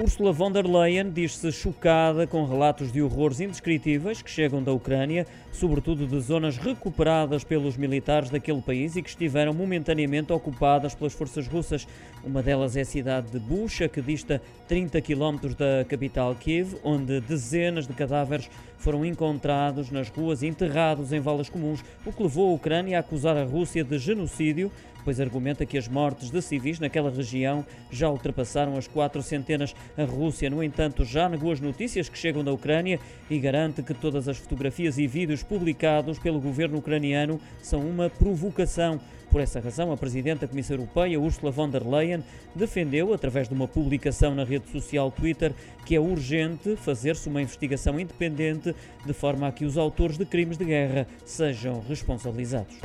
Ursula von der Leyen diz-se chocada com relatos de horrores indescritíveis que chegam da Ucrânia, sobretudo de zonas recuperadas pelos militares daquele país e que estiveram momentaneamente ocupadas pelas forças russas. Uma delas é a cidade de Bucha, que dista 30 quilómetros da capital Kiev, onde dezenas de cadáveres foram encontrados nas ruas e enterrados em valas comuns, o que levou a Ucrânia a acusar a Rússia de genocídio, pois argumenta que as mortes de civis naquela região já ultrapassaram as quatro centenas. A Rússia, no entanto, já negou as notícias que chegam da Ucrânia e garante que todas as fotografias e vídeos publicados pelo governo ucraniano são uma provocação. Por essa razão, a Presidente da Comissão Europeia, Ursula von der Leyen, defendeu, através de uma publicação na rede social Twitter, que é urgente fazer-se uma investigação independente de forma a que os autores de crimes de guerra sejam responsabilizados.